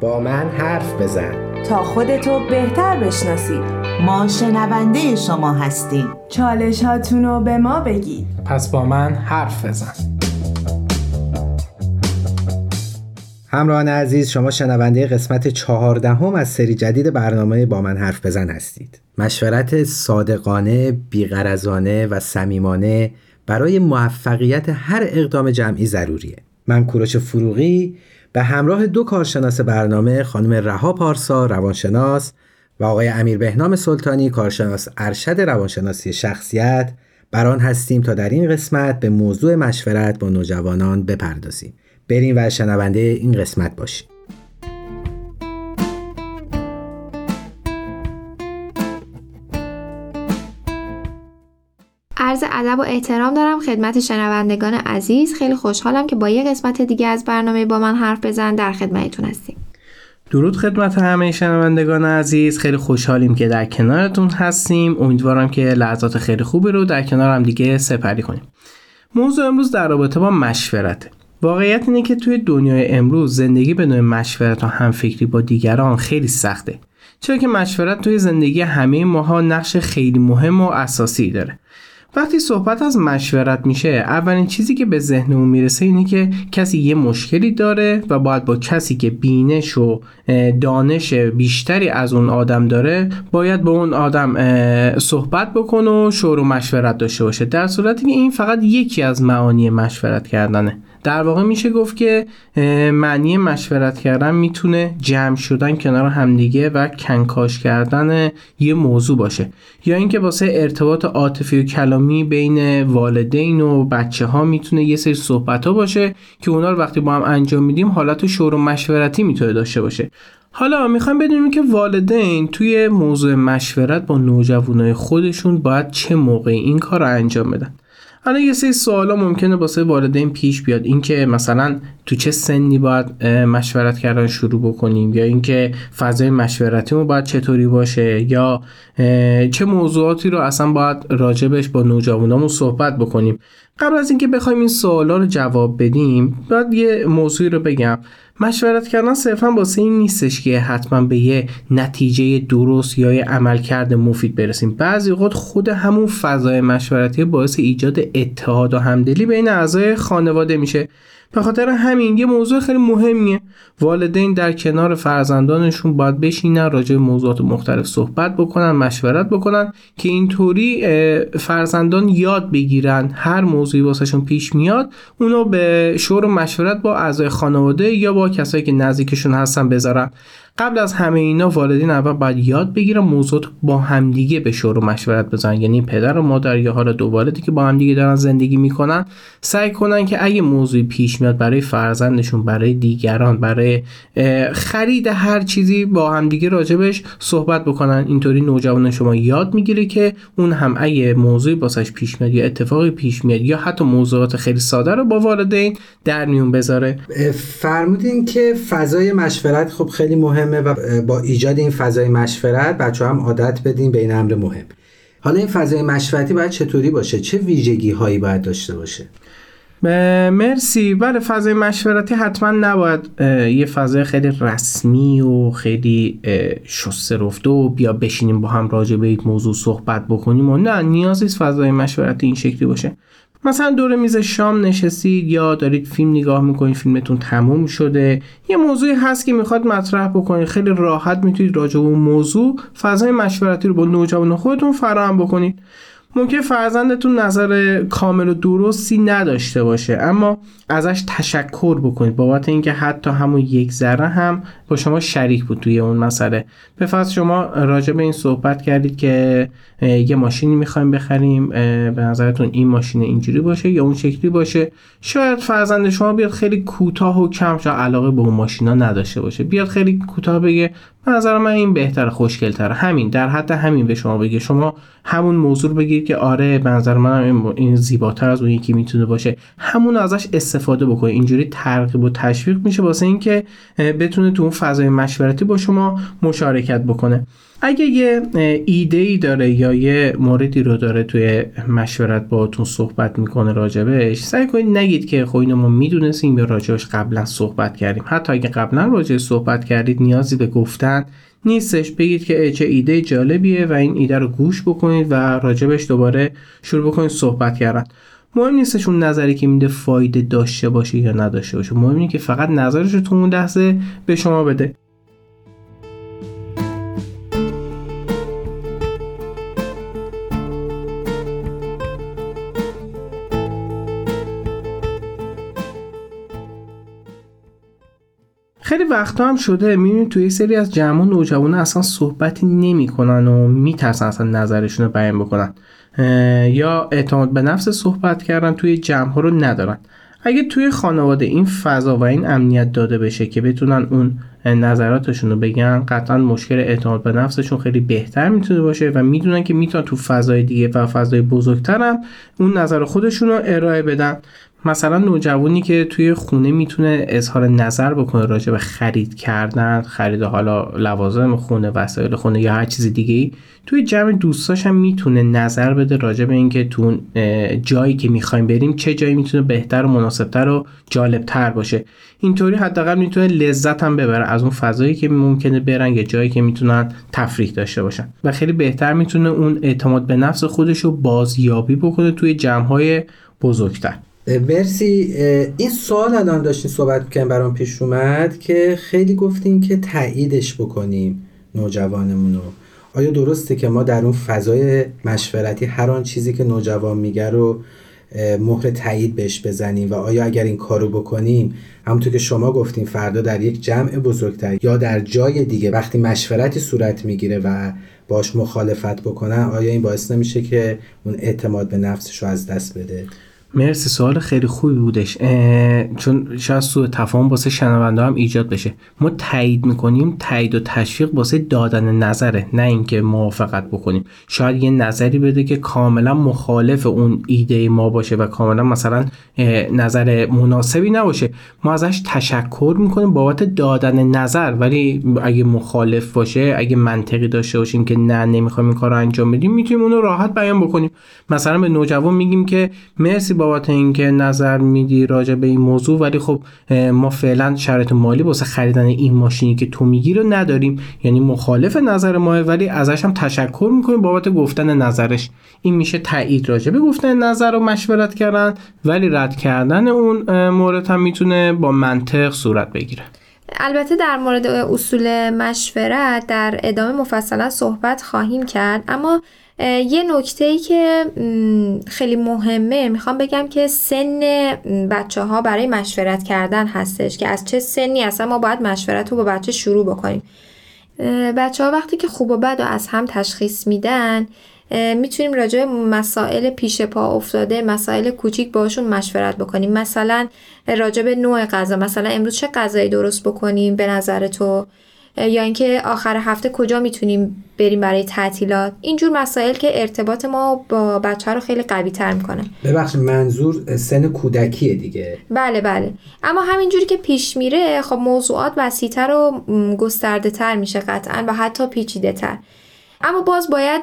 با من حرف بزن. تا خودتو بهتر بشناسید ما شنونده شما هستیم. چالش هاتونو به ما بگید. پس با من حرف بزن. همراهان عزیز شما شنونده قسمت چهاردهم از سری جدید برنامه با من حرف بزن هستید. مشورت صادقانه، بیغرزانه و صمیمانه برای موفقیت هر اقدام جمعی ضروریه. من کوروش فروغی به همراه دو کارشناس برنامه خانم رها پارسا روانشناس و آقای امیر بهنام سلطانی کارشناس ارشد روانشناسی شخصیت بران هستیم تا در این قسمت به موضوع مشورت با نوجوانان بپردازیم. بریم و شنونده این قسمت باشیم. عرض ادب و احترام دارم خدمت شنوندگان عزیز. خیلی خوشحالم که با یه قسمت دیگه از برنامه با من حرف بزن در خدمتتون هستیم. درود خدمت همه شنوندگان عزیز. خیلی خوشحالیم که در کنارتون هستیم. امیدوارم که لحظات خیلی خوبی رو در کنار هم دیگه سپری کنیم. موضوع امروز در رابطه با مشورت واقعیت اینه که توی دنیای امروز زندگی بدون مشورت و همفکری با دیگران خیلی سخته. چرا که مشورت توی زندگی همه ماها نقش خیلی مهم و اساسی داره. وقتی صحبت از مشورت میشه اولین چیزی که به ذهنمون می‌رسه اینه که کسی یه مشکلی داره و باید با کسی که بینش و دانش بیشتری از اون آدم داره باید با اون آدم صحبت بکنه و شور و مشورت داشته باشه. در صورتی که این فقط یکی از معانی مشورت کردنه. در واقع میشه گفت که معنی مشورت کردن می‌تونه جمع شدن کنار همدیگه و کنکاش کردن یه موضوع باشه. یا اینکه واسه ارتباط عاطفی و کلامی بین والدین و بچه ها می‌تونه یه سری صحبت ها باشه که اونا رو وقتی با هم انجام میدیم حالت شور و مشورتی می‌تونه داشته باشه. حالا می‌خوایم بدونیم که والدین توی موضوع مشورت با نوجوانای خودشون باید چه موقعی این کار رو انجام بدن. حالا یه سری سوالا ممکنه واسه والدین پیش بیاد. اینکه مثلا تو چه سنی باید مشورت کردن شروع بکنیم؟ یا اینکه فضای مشورتیمون باید چطوری باشه؟ یا چه موضوعاتی رو اصلا باید راجبش با نوجوانامون صحبت بکنیم؟ قبل از اینکه بخوایم این سوالا رو جواب بدیم باید یه موضوعی رو بگم. مشورت کردن صرفا واسه این نیستش که حتما به یه نتیجه درست یا یه عملکرد مفید برسیم. بعضی اوقات خود همون فضای مشورتی باعث ایجاد اتحاد و همدلی بین اعضای خانواده میشه. به خاطر همین یه موضوع خیلی مهمیه. والدین در کنار فرزندانشون باید بشینن راجع به موضوعات مختلف صحبت بکنن مشورت بکنن که اینطوری فرزندان یاد بگیرن هر موضوعی واسهشون پیش میاد اونو به شور و مشورت با اعضای خانواده یا با کسایی که نزدیکشون هستن بذارن. قبل از همه اینا والدین اول باید یاد بگیرن موضوع با همدیگه به شور و مشورت بزنن. یعنی پدر و مادر یا حالا دو والدی که با همدیگه دارن زندگی می‌کنن سعی کنن که اگه موضوعی پیش میاد برای فرزندشون برای دیگران برای خرید هر چیزی با همدیگه راجبش صحبت بکنن. اینطوری نوجوان شما یاد می‌گیره که اون هم اگه موضوعی باسش پیش میاد یا اتفاقی پیش میاد یا حتی موضوعات خیلی ساده رو با والدین در میون بذاره. فرمودین که فضای مشورت خب خیلی مهم و با ایجاد این فضای مشورت بچه هم عادت بدیم به این امر مهم. حالا این فضای مشورتی باید چطوری باشه؟ چه ویژگی هایی باید داشته باشه؟ مرسی. بله فضای مشورتی حتما نباید یه فضای خیلی رسمی و خیلی شسته رفته و بیا بشینیم با هم راجع به یک موضوع صحبت بکنیم و نه نیازی فضای مشورتی این شکلی باشه. مثلا دور میز شام نشستید یا دارید فیلم نگاه می‌کنید فیلمتون تموم شده یه موضوعی هست که می‌خواد مطرح بکنید. خیلی راحت می‌تونید راجع به اون موضوع فضای مشورتی رو با نوجوان خودتون فراهم بکنید. ممکن فرزندتون نظر کامل و درستی نداشته باشه اما ازش تشکر بکنید بابت اینکه حتی همون یک ذره هم با شما شریک بود توی اون مسئله. به فرض شما راجع به این صحبت کردید که یه ماشینی می‌خوایم بخریم به نظرتون این ماشین اینجوری باشه یا اون شکلی باشه؟ شاید فرزند شما بیاد خیلی کوتاه و کم علاقه به اون ماشینا نداشته باشه. بیاد خیلی کوتاه بگه به نظر من این بهتر خوشگلتر. همین در حد همین به شما بگه. شما همون موضوع بگی بگید که آره به نظر من این زیباتر از اون یکی می‌تونه باشه. همون ازش استفاده بکنید اینجوری ترغیب و تشویق میشه واسه اینکه بتونه تو اون فضای مشورتی با شما مشارکت بکنه. اگه یه ایده ای داره یا یه موردی رو داره توی مشورت باهاتون صحبت می‌کنه راجبش سعی کنید نگید که خب اینو ما می‌دونستیم یا راجبش قبلا صحبت کردیم. حتی اگه قبلا راجبش صحبت کردید نیازی به گفتن نیستش. بگید که چه ایده جالبیه و این ایده رو گوش بکنید و راجبش دوباره شروع بکنید صحبت کردن. مهم نیستش اون نظری که میده فایده داشته باشه یا نداشته باشه. مهم اینه که فقط نظرش رو تو اون لحظه به شما بده. خیلی وقتا هم شده. می‌بینید توی سری از جمع نوجوانه اصلا صحبتی نمی‌کنن و میترسن اصلا نظرشون رو بیان بکنن. یا اعتماد به نفس صحبت کردن توی جمع ها رو ندارن. اگه توی خانواده این فضا و این امنیت داده بشه که بتونن اون نظراتشون رو بگن قطعا مشکل اعتماد به نفسشون خیلی بهتر می‌تونه باشه و می‌دونن که می‌تونن تو فضای دیگه و فضای بزرگتر هم اون نظر خودشون رو ارائه بدن. مثلا نوجوانی که توی خونه می‌تونه اظهار نظر بکنه راجع به خرید کردن خرید حالا لوازم خونه وسایل خونه یا هر چیز دیگه ای توی جمع دوستاش هم می‌تونه نظر بده راجع به اینکه تو جایی که می‌خوایم بریم چه جایی می‌تونه بهتر و مناسبتر و جالبتر باشه. اینطوری حداقل می‌تونه لذت هم ببره از اون فضایی که ممکنه برن یا جایی که می‌تونن تفریح داشته باشن. و خیلی بهتر می‌تونه اون اعتماد به نفس خودش رو بازیابی بکنه توی جمع بزرگتر. مرسی. این سوال الان داشتین صحبت می‌کنیم برام پیش اومد که خیلی گفتیم که تاییدش بکنیم نوجوانمون رو. آیا درسته که ما در اون فضای مشورتی هر آن چیزی که نوجوان میگه رو مهر تایید بهش بزنیم؟ و آیا اگر این کارو بکنیم همونطور که شما گفتیم فردا در یک جمع بزرگتر یا در جای دیگه وقتی مشورتی صورت می‌گیره و باش مخالفت بکنن آیا این باعث نمیشه که اون اعتماد به نفسش رو از دست بده؟ مرسی سوال خیلی خوبی بودش. چون شاید سوء تفاهم واسه شنونده هم ایجاد بشه. ما تایید می‌کنیم تایید و تشویق واسه دادن نظره نه اینکه موافقت بکنیم. شاید یه نظری بده که کاملا مخالف اون ایده ما باشه و کاملا مثلا نظر مناسبی نباشه. ما ازش تشکر می‌کنیم بابت دادن نظر. ولی اگه مخالف باشه اگه منطقی داشته باشیم که نه نمی‌خوایم این کار رو انجام بدیم می‌تونیم اونو راحت بیان بکنیم. مثلا به نوجوان میگیم که مرسی بابت اینکه نظر میدی راجع به این موضوع ولی خب ما فعلا شرط مالی واسه خریدن این ماشینی که تو میگی رو نداریم. یعنی مخالف نظر ماه ولی ازش هم تشکر می‌کنیم بابت گفتن نظرش. این میشه تایید. راجع به گفتن نظر رو مشورت کردن ولی رد کردن اون مورد هم می‌تونه با منطق صورت بگیره. البته در مورد اصول مشورت در ادامه مفصلا صحبت خواهیم کرد. اما یه نکته ای که خیلی مهمه می‌خوام بگم که سن بچه ها برای مشورت کردن هستش که از چه سنی اصلا ما باید مشورت رو با بچه شروع بکنیم. بچه ها وقتی که خوب و بد و از هم تشخیص میدن می‌تونیم راجع به مسائل پیش پا افتاده مسائل کوچیک باشون مشورت بکنیم. مثلا راجع به نوع غذا مثلا امروز چه غذایی درست بکنیم به نظر تو؟ یا اینکه آخر هفته کجا می‌تونیم بریم برای تعطیلات. اینجور مسائل که ارتباط ما با بچه رو خیلی قوی تر می‌کنه. ببخشید منظور سن کودکیه دیگه؟ بله بله. اما همینجوری که پیش میره خب موضوعات وسیعتر و گسترده تر میشه قطعا و حتی پیچیده تر اما باز باید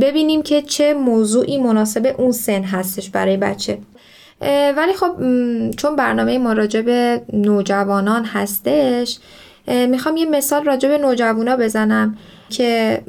ببینیم که چه موضوعی مناسب اون سن هستش برای بچه. ولی خب چون برنامه ما راجع به نوجوانان هستش می‌خوام یه مثال راجع به نوجوانا بزنم که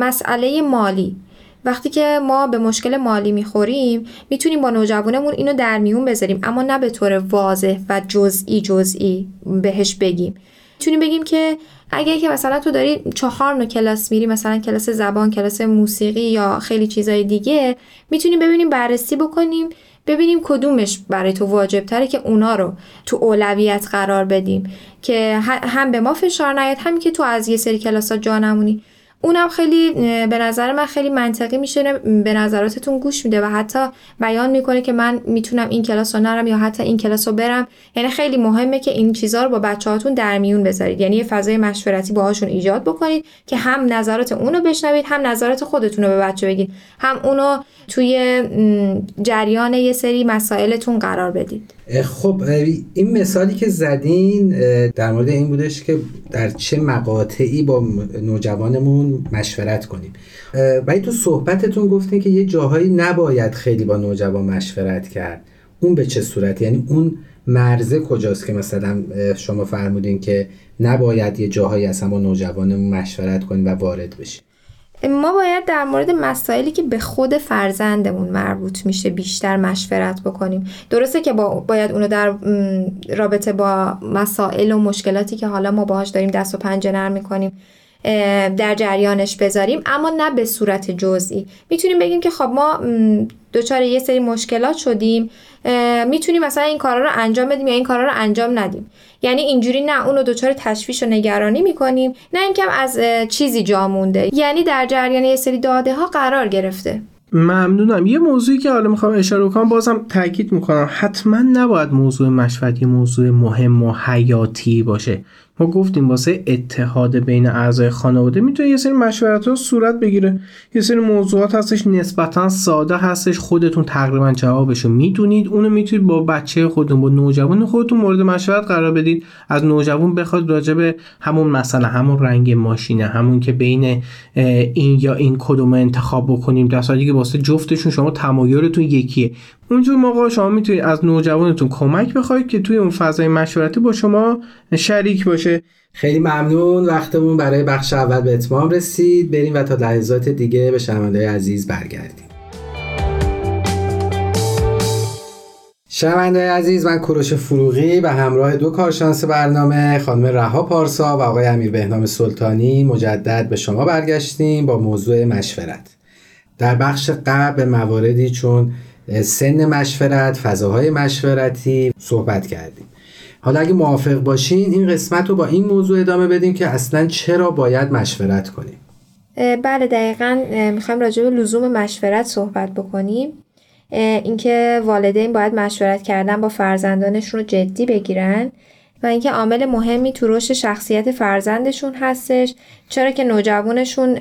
مسئله مالی. وقتی که ما به مشکل مالی می‌خوریم می‌تونیم با نوجوانمون اینو در میون بذاریم اما نه به طور واضح و جزئی جزئی بهش بگیم. می‌تونیم بگیم که اگه که مثلا تو داری چهار نو کلاس میری مثلا کلاس زبان کلاس موسیقی یا خیلی چیزای دیگه می‌تونیم ببینیم بررسی بکنیم ببینیم کدومش برای تو واجب تره که اونا رو تو اولویت قرار بدیم. که هم به ما فشار نیاد هم که تو از یه سری کلاس ها نمونی. اونم خیلی به نظر من خیلی منطقی میشه به نظراتتون گوش میده و حتی بیان می‌کنه که من می‌تونم این کلاس رو نرم یا حتی این کلاس رو برم. یعنی خیلی مهمه که این چیزها رو با بچه هاتون در میون بذارید. یعنی یه فضای مشورتی باهاشون ایجاد بکنید که هم نظرات اونو بشنوید هم نظرات خودتون رو به بچه بگید. هم اونو توی جریان یه سری مسائلتون قرار بدید. خب این مثالی که زدین در مورد این بودش که در چه مقاطعی با نوجوانمون مشورت کنیم. ولی تو صحبتتون گفتین که یه جاهایی نباید خیلی با نوجوان مشورت کرد. اون به چه صورت؟ یعنی اون مرزه کجاست که مثلا شما فرمودین که نباید یه جاهایی اصلا با نوجوانمون مشورت کنیم و وارد بشیم؟ ما باید در مورد مسائلی که به خود فرزندمون مربوط میشه بیشتر مشورت بکنیم. درسته که با باید اونو در رابطه با مسائل و مشکلاتی که حالا ما باهاش داریم دست و پنجه نرم می‌کنیم در جریانش بذاریم اما نه به صورت جزئی. می‌تونیم بگیم که خب ما دچار یه سری مشکلات شدیم. می‌تونیم مثلا این کارا رو انجام بدیم یا این کارا رو انجام ندیم. یعنی اینجوری نه اونو دچار تشویش و نگرانی می‌کنیم نه اینکه از چیزی جا مونده. یعنی در جریان یه سری داده ها قرار گرفته. ممنونم. یه موضوعی که حالا می‌خوام اشاره کنم بازم تاکید می‌کنم حتما نباید موضوع مشورتی موضوع مهم و حیاتی باشه. ما گفتیم واسه اتحاد بین اعضای خانواده می‌تونه یه سری مشورت ها صورت بگیره. یه سری موضوعات هستش نسبتا ساده هستش خودتون تقریبا جوابشو می‌دونید. اونو می‌تونید با بچه خودتون با نوجوان خودتون مورد مشورت قرار بدید. از نوجوان بخواد راجع به همون مسئله همون رنگ ماشینه همون که بین این یا این کدوم انتخاب بکنیم. در که واسه جفتشون شما تمایلتون یکیه. اونجور موقع شما می‌تونید از نوجوانتون کمک بخواید که توی اون فضای مشورتی با شما شریک باشه. خیلی ممنون. وقتمون برای بخش اول به اتمام رسید. بریم و تا لحظات دیگه به شنونده عزیز برگردیم. شنونده عزیز من کوروش فروغی و همراه دو کارشناس برنامه خانم رها پارسا و آقای امیر بهنام سلطانی مجدد به شما برگشتیم با موضوع مشورت. در بخش قبل مواردی چون سن مشورت فضاهای مشورتی صحبت کردیم. حالا اگه موافق باشین این قسمت رو با این موضوع ادامه بدیم که اصلا چرا باید مشورت کنیم. بله دقیقا می‌خوایم راجع به لزوم مشورت صحبت بکنیم. اینکه والدین باید مشورت کردن با فرزندانشون رو جدی بگیرن و اینکه عامل مهمی تو رشد شخصیت فرزندشون هستش. چرا که نوجوانشون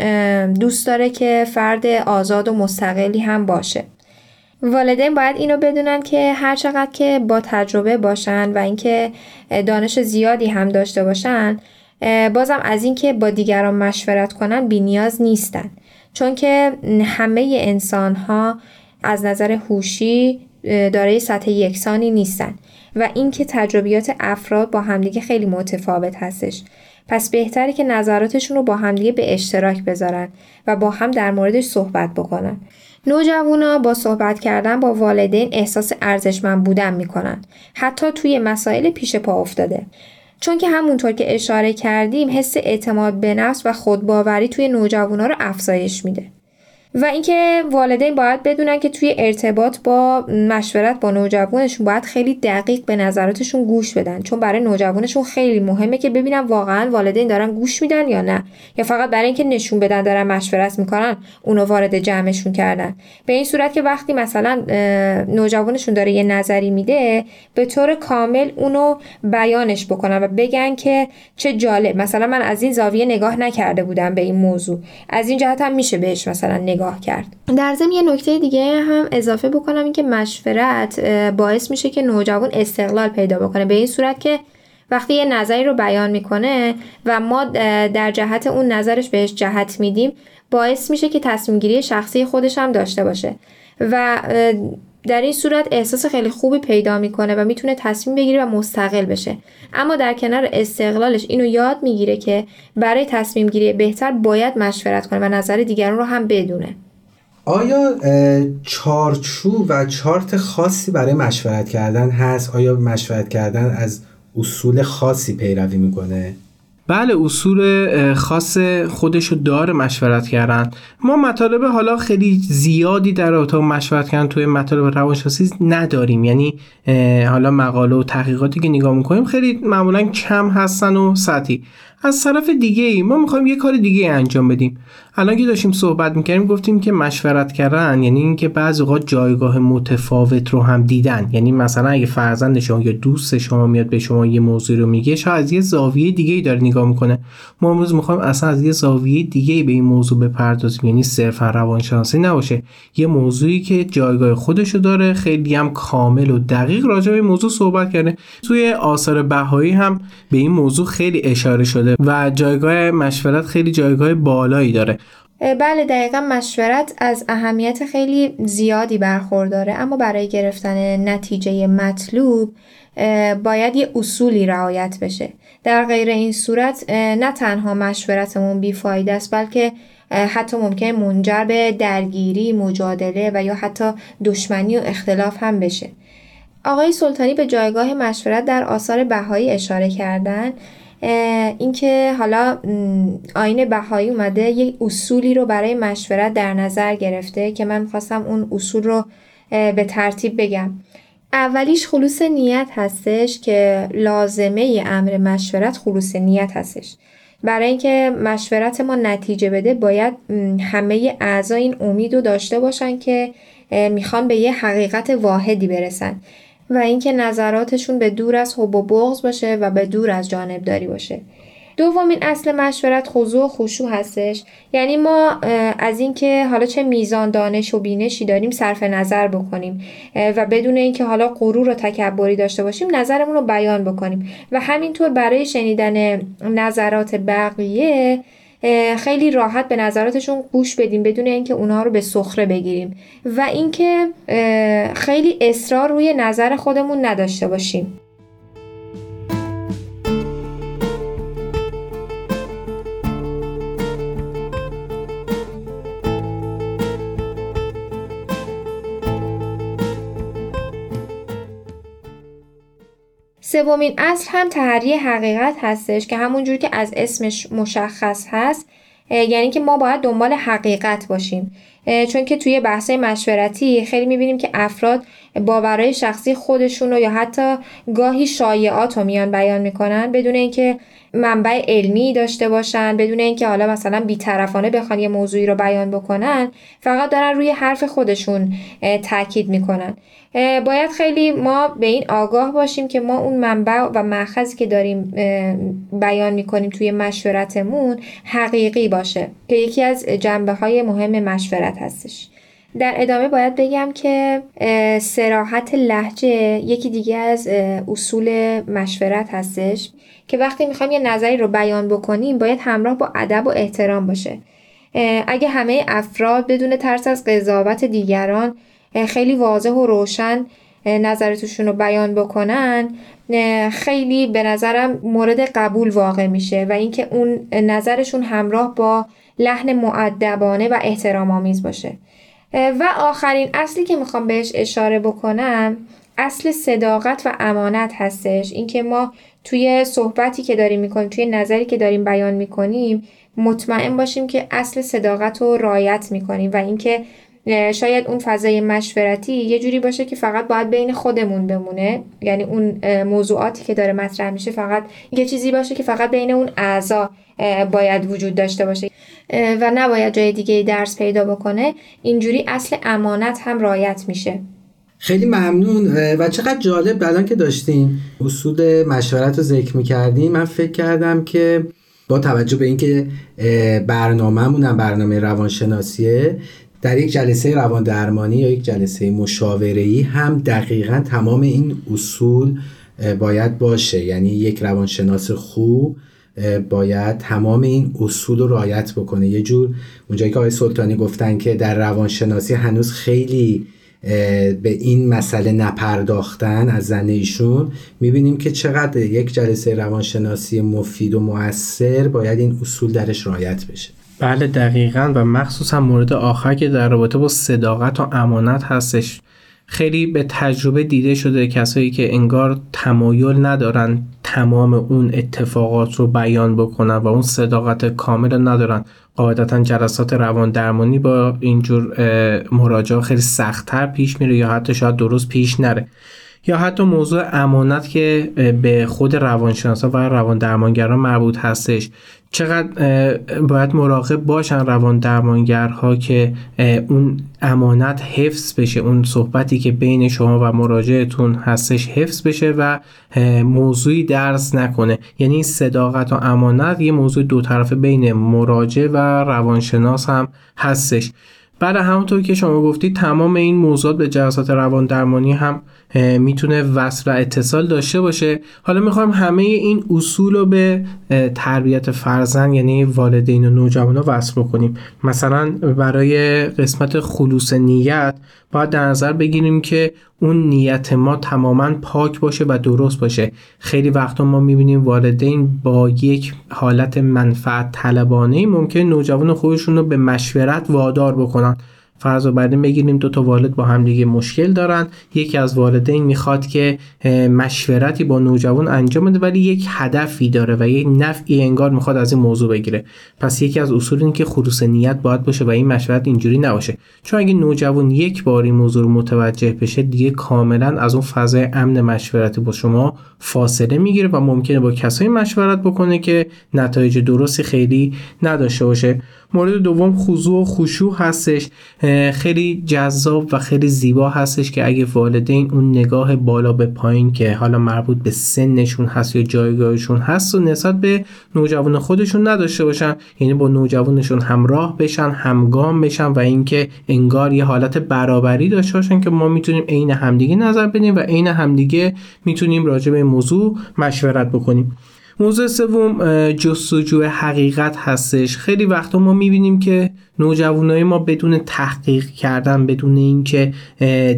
دوست داره که فرد آزاد و مستقلی هم باشه. والدین باید اینو بدونن که هر چقدر که با تجربه باشن و اینکه دانش زیادی هم داشته باشن بازم از اینکه با دیگران مشورت کنن نیاز نیستن. چون که همه انسان ها از نظر هوشی دارای سطح یکسانی نیستن و اینکه تجربیات افراد با همدیگه خیلی متفاوت هستش. پس بهتره که نظراتشون رو با همدیگه به اشتراک بذارن و با هم در موردش صحبت بکنن. نوجوانا با صحبت کردن با والدین احساس ارزشمند بودن می‌کنن حتی توی مسائل پیش پا افتاده. چون که همونطور که اشاره کردیم حس اعتماد به نفس و خودباوری توی نوجوانا رو افزایش میده. و اینکه والدین باید بدونن که توی ارتباط با مشورت با نوجوانشون باید خیلی دقیق به نظراتشون گوش بدن. چون برای نوجوانشون خیلی مهمه که ببینن واقعا والدین دارن گوش میدن یا نه. یا فقط برای اینکه نشون بدن دارن مشورت می‌کنن اونو وارد جمعشون کردن. به این صورت که وقتی مثلا نوجوانشون داره یه نظری میده به طور کامل اونو بیانش بکنن و بگن که چه جالب. مثلا من از این زاویه نگاه نکرده بودم به این موضوع. از این جهت هم میشه بهش مثلا نگاه کرد. در ضمن یه نکته دیگه هم اضافه بکنم اینکه مشورت باعث میشه که نوجوان استقلال پیدا بکنه. به این صورت که وقتی یه نظری رو بیان می‌کنه و ما در جهت اون نظرش بهش جهت میدیم باعث میشه که تصمیم گیری شخصی خودش هم داشته باشه. و در این صورت احساس خیلی خوبی پیدا می‌کنه و می‌تونه تصمیم بگیره و مستقل بشه. اما در کنار استقلالش اینو یاد می‌گیره که برای تصمیم گیری بهتر باید مشورت کنه و نظر دیگران رو هم بدونه. آیا چارچوب و چارت خاصی برای مشورت کردن هست؟ آیا مشورت کردن از اصول خاصی پیروی می‌کنه؟ بله اصول خاص خودشو داره مشورت کردن. ما مطالب حالا خیلی زیادی در اتاق مشورت کردن توی مطالب روانشناسی نداریم. یعنی حالا مقاله و تحقیقاتی که نگاه می‌کنیم خیلی معمولا کم هستن و سطحی. از طرف دیگه ای ما می‌خوایم یه کار دیگه انجام بدیم. الان که داشتیم صحبت می‌کردیم گفتیم که مشورت کردن یعنی اینکه بعضی اوقات جایگاه متفاوت رو هم دیدن. یعنی مثلا اگه فرزند شما یا دوست شما میاد به شما یه موضوع رو میگه شاید از یه زاویه دیگه ای داره نگاه می‌کنه. ما امروز می‌خوایم اصلا از یه زاویه دیگه به این موضوع بپردازیم. یعنی صرفا روانشناسی نباشه. یه موضوعی که جایگاه خودشو داره خیلی هم کامل و دقیق راجع به موضوع صحبت کرده. توی آثار بهایی هم به این موضوع خیلی اشاره شده. و جایگاه مشورت خیلی جایگاه بالایی داره. بله دقیقا مشورت از اهمیت خیلی زیادی برخورداره اما برای گرفتن نتیجه مطلوب باید یه اصولی رعایت بشه. در غیر این صورت نه تنها مشورتمون بیفایده است بلکه حتی ممکن منجر به درگیری، مجادله و یا حتی دشمنی و اختلاف هم بشه. آقای سلطانی به جایگاه مشورت در آثار بهایی اشاره کردن. اینکه حالا آین بهایی اومده یک اصولی رو برای مشورت در نظر گرفته که من خواستم اون اصول رو به ترتیب بگم. اولیش خلوص نیت هستش که لازمه امر مشورت خلوص نیت هستش. برای اینکه مشورت ما نتیجه بده باید همه اعضا این امید رو داشته باشن که می‌خوان به یه حقیقت واحدی برسن. و اینکه نظراتشون به دور از حب و بغض باشه و به دور از جانبداری باشه. دومین اصل مشورت خضوع و خشوع هستش. یعنی ما از اینکه حالا چه میزان دانش و بینشی داریم صرف نظر بکنیم و بدون اینکه حالا غرور و تکبری داشته باشیم نظرمون رو بیان بکنیم. و همینطور برای شنیدن نظرات بقیه خیلی راحت به نظراتشون گوش بدیم بدون اینکه اونها رو به سخره بگیریم. و اینکه خیلی اصرار روی نظر خودمون نداشته باشیم. سومین اصل هم تحری حقیقت هستش که همونجور که از اسمش مشخص هست یعنی که ما باید دنبال حقیقت باشیم. چون که توی بحث مشورتی خیلی می‌بینیم که افراد باورهای شخصی خودشون رو یا حتی گاهی شایعات رو میان بیان می‌کنن بدون اینکه منبع علمی داشته باشن بدون اینکه حالا مثلا بیطرفانه بخوان یه موضوعی رو بیان بکنن فقط دارن روی حرف خودشون تاکید می‌کنن. باید خیلی ما به این آگاه باشیم که ما اون منبع و مأخذی که داریم بیان می‌کنیم توی مشورتمون حقیقی باشه که یکی از جنبه های مهم مشورت هستش. در ادامه باید بگم که سراحت لحجه یکی دیگه از اصول مشورت هستش که وقتی می‌خوایم یه نظری رو بیان بکنیم باید همراه با ادب و احترام باشه. اگه همه افراد بدون ترس از قضاوت دیگران خیلی واضح و روشن نظرتشون رو بیان بکنن خیلی به نظرم مورد قبول واقع میشه و اینکه اون نظرشون همراه با لحن معدبانه و احترام آمیز باشه. و آخرین اصلی که می‌خوام بهش اشاره بکنم اصل صداقت و امانت هستش. اینکه ما توی صحبتی که داریم می‌کنیم توی نظری که داریم بیان می‌کنیم مطمئن باشیم که اصل صداقت رو رایت می‌کنیم و اینکه شاید اون فضای مشورتی یه جوری باشه که فقط باید بین خودمون بمونه. یعنی اون موضوعاتی که داره مطرح میشه فقط یه چیزی باشه که فقط بین اون اعضا باید وجود داشته باشه. و نباید جای دیگه درس پیدا بکنه اینجوری اصل امانت هم رایت میشه. خیلی ممنون و چقدر جالب الان که داشتیم اصول مشورت رو ذکر می‌کردیم من فکر کردم که با توجه به اینکه برنامهمون برنامه روانشناسیه در یک جلسه روان درمانی یا یک جلسه مشاوره هم دقیقا تمام این اصول باید باشه. یعنی یک روانشناس خوب باید تمام این اصول رو رعایت بکنه. یه جور اونجایی که آقای سلطانی گفتن که در روانشناسی هنوز خیلی به این مسئله نپرداختن از زن ایشون می‌بینیم که چقدر یک جلسه روانشناسی مفید و موثر باید این اصول درش رعایت بشه. بله دقیقا. و مخصوصا مورد آخر که در رابطه با صداقت و امانت هستش. خیلی به تجربه دیده شده کسایی که انگار تمایل ندارن تمام اون اتفاقات رو بیان بکنن و اون صداقت کامل رو ندارن. قاعدتا جلسات روان درمانی با اینجور مراجعه خیلی سختتر پیش میره یا حتی شاید درست پیش نره. یا حتی موضوع امانت که به خود روانشناسا و روان درمانگران مربوط هستش. چقدر باید مراقب باشن روان درمانگرها که اون امانت حفظ بشه اون صحبتی که بین شما و مراجعتون هستش حفظ بشه و موضوعی درس نکنه. یعنی صداقت و امانت یه موضوع دو طرفه بین مراجع و روانشناس هم هستش. بعد همونطور که شما گفتید تمام این موضوعات به جلسات روان درمانی هم می‌تونه وصل و اتصال داشته باشه. حالا می‌خوایم همه این اصول رو به تربیت فرزند یعنی والدین و نوجوان رو وصل بکنیم. مثلا برای قسمت خلوص نیت باید در نظر بگیریم که اون نیت ما تماما پاک باشه و درست باشه. خیلی وقتا ما می‌بینیم والدین با یک حالت منفعت طلبانه ممکن نوجوان خودشون رو به مشورت وادار بکنن. فرض رو بعدین بگیریم دو تا والد با هم دیگه مشکل دارن. یکی از والدین می‌خواد که مشورتی با نوجوان انجام بده ولی یک هدفی داره و یک نفعی انگار می‌خواد از این موضوع بگیره. پس یکی از اصول این که خروس نیت باید باشه و این مشورت اینجوری نباشه. چون اگه نوجوان یک بار این موضوع رو متوجه بشه دیگه کاملا از اون فضای امن مشورتی با شما فاصله می‌گیره و ممکنه با کسایی مشورت بکنه که نتایج درستی خیلی نداشته باشه. مورد دوم خضوع و خشوع هستش. خیلی جذاب و خیلی زیبا هستش که اگه والدین اون نگاه بالا به پایین که حالا مربوط به سنشون هست یا جایگاهشون هست و نسبت به نوجوان خودشون نداشته باشن یعنی با نوجوانشون همراه بشن همگام بشن و اینکه انگار یه حالت برابری داشته باشن که ما می‌تونیم عین همدیگه نظر بدیم و عین همدیگه می‌تونیم راجع به موضوع مشورت بکنیم. موضوع سوم جستجوی حقیقت هستش. خیلی وقتا ما می‌بینیم که نوجوانای ما بدون تحقیق کردن بدون اینکه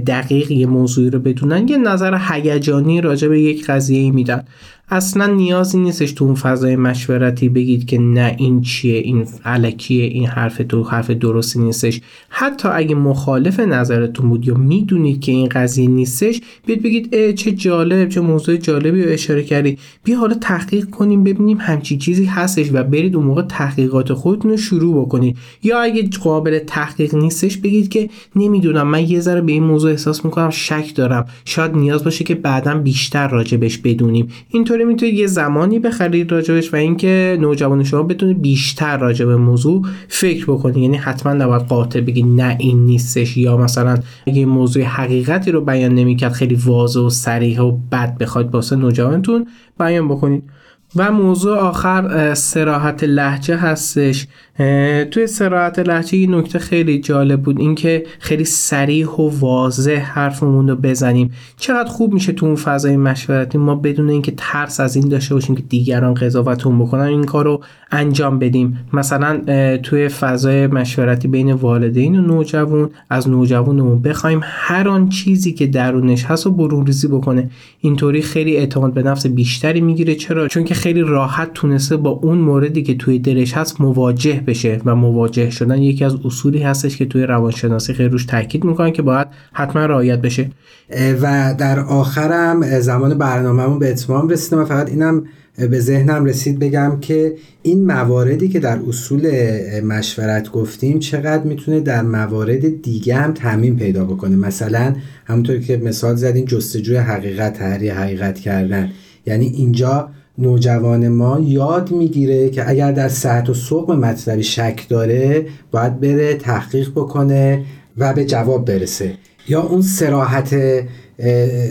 دقیق یه موضوعی رو بدونن یه نظر هیجانی راجع به یک قضیه میدن. اصلا نیازی نیستش تو اون فضای مشورتی بگید که نه این چیه این علکیه این حرف تو حرف درستی نیستش. حتی اگه مخالف نظرتون بود یا می‌دونید که این قضیه نیستش بیاد بگید چه جالب چه موضوع جالبی رو اشاره کردی بیا حالا تحقیق کنیم ببینیم همچی چیزی هستش و برید اون موقع تحقیقات خودتون رو شروع بکنید. یا اگه قابل تحقیق نیستش بگید که نمی‌دونم من یه ذره به این موضوع احساس می‌کنم شک دارم. شاید نیاز باشه که بعدا بیشتر راجبش بدونیم. اینطوری می‌تونید یه زمانی بخرید راجبش و اینکه نوجوان شما بتونه بیشتر راجب موضوع فکر بکنید. یعنی حتما نباید قاطع بگید نه این نیستش. یا مثلا اگه موضوع حقیقتی رو بیان نمی‌کرد خیلی واضح و صریح و بد بخواید واسه نوجوانتون بیان بکنید. و موضوع آخر سراحت لحجه هستش. توی سراحت لحجه یه نکته خیلی جالب بود اینکه خیلی سریح و واضح حرفمون رو بزنیم. چقدر خوب میشه تو اون فضای مشورتی ما بدون اینکه ترس از این داشته باشیم که دیگران قضاوتون بکنن این کار رو انجام بدیم. مثلا توی فضای مشورتی بین والدین و نوجوان از نوجوانمون بخوایم هر آن چیزی که درونش هست و بکنه. اینطوری خیلی اعتماد به نفس بیشتری می‌گیره. چرا؟ چون که خیلی راحت تونسته با اون موردی که توی دلش هست مواجه بشه و مواجه شدن یکی از اصولی هستش که توی روانشناسی خیلی روش تاکید می‌کنن که باید حتما رعایت بشه. و در آخرم زمان برنامهمون به اتمام رسیدم و فقط اینم به ذهنم رسید بگم که این مواردی که در اصول مشورت گفتیم چقدر می‌تونه در موارد دیگه هم تعمین پیدا بکنه. مثلا همونطور که مثال زدین جستجوی حقیقت تحریه حقیقت کردن. یعنی اینجا نوجوان ما یاد می‌گیره که اگر در صحت و سقم مطلبی شک داره باید بره تحقیق بکنه و به جواب برسه. یا اون سراحت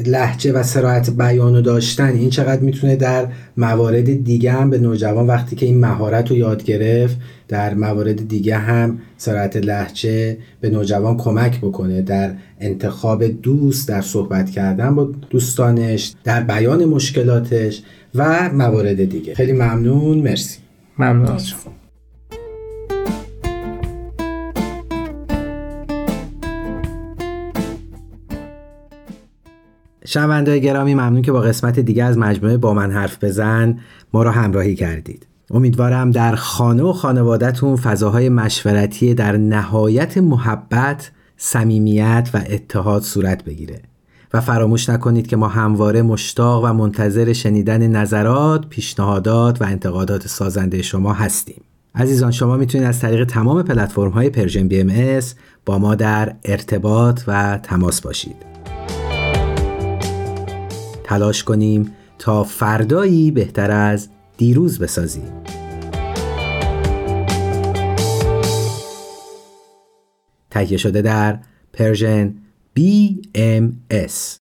لحجه و سراحت بیان و داشتن این چقدر می‌تونه در موارد دیگه هم به نوجوان وقتی که این مهارت رو یاد گرفت در موارد دیگه هم سراحت لحجه به نوجوان کمک بکنه در انتخاب دوست در صحبت کردن با دوستانش در بیان مشکلاتش. و موارد دیگه. خیلی ممنون. مرسی. ممنون. از شما. شنوندههای گرامی ممنون که با قسمت دیگه از مجموعه با من حرف بزن. ما را همراهی کردید. امیدوارم در خانه و خانوادهتون فضاهای مشورتی در نهایت محبت صمیمیت و اتحاد صورت بگیره. و فراموش نکنید که ما همواره مشتاق و منتظر شنیدن نظرات، پیشنهادات و انتقادات سازنده شما هستیم. عزیزان شما می‌تونید از طریق تمام پلتفرم های پرژن بی ام با ما در ارتباط و تماس باشید. تلاش کنیم تا فردایی بهتر از دیروز بسازیم. تهیه شده در پرژن BMS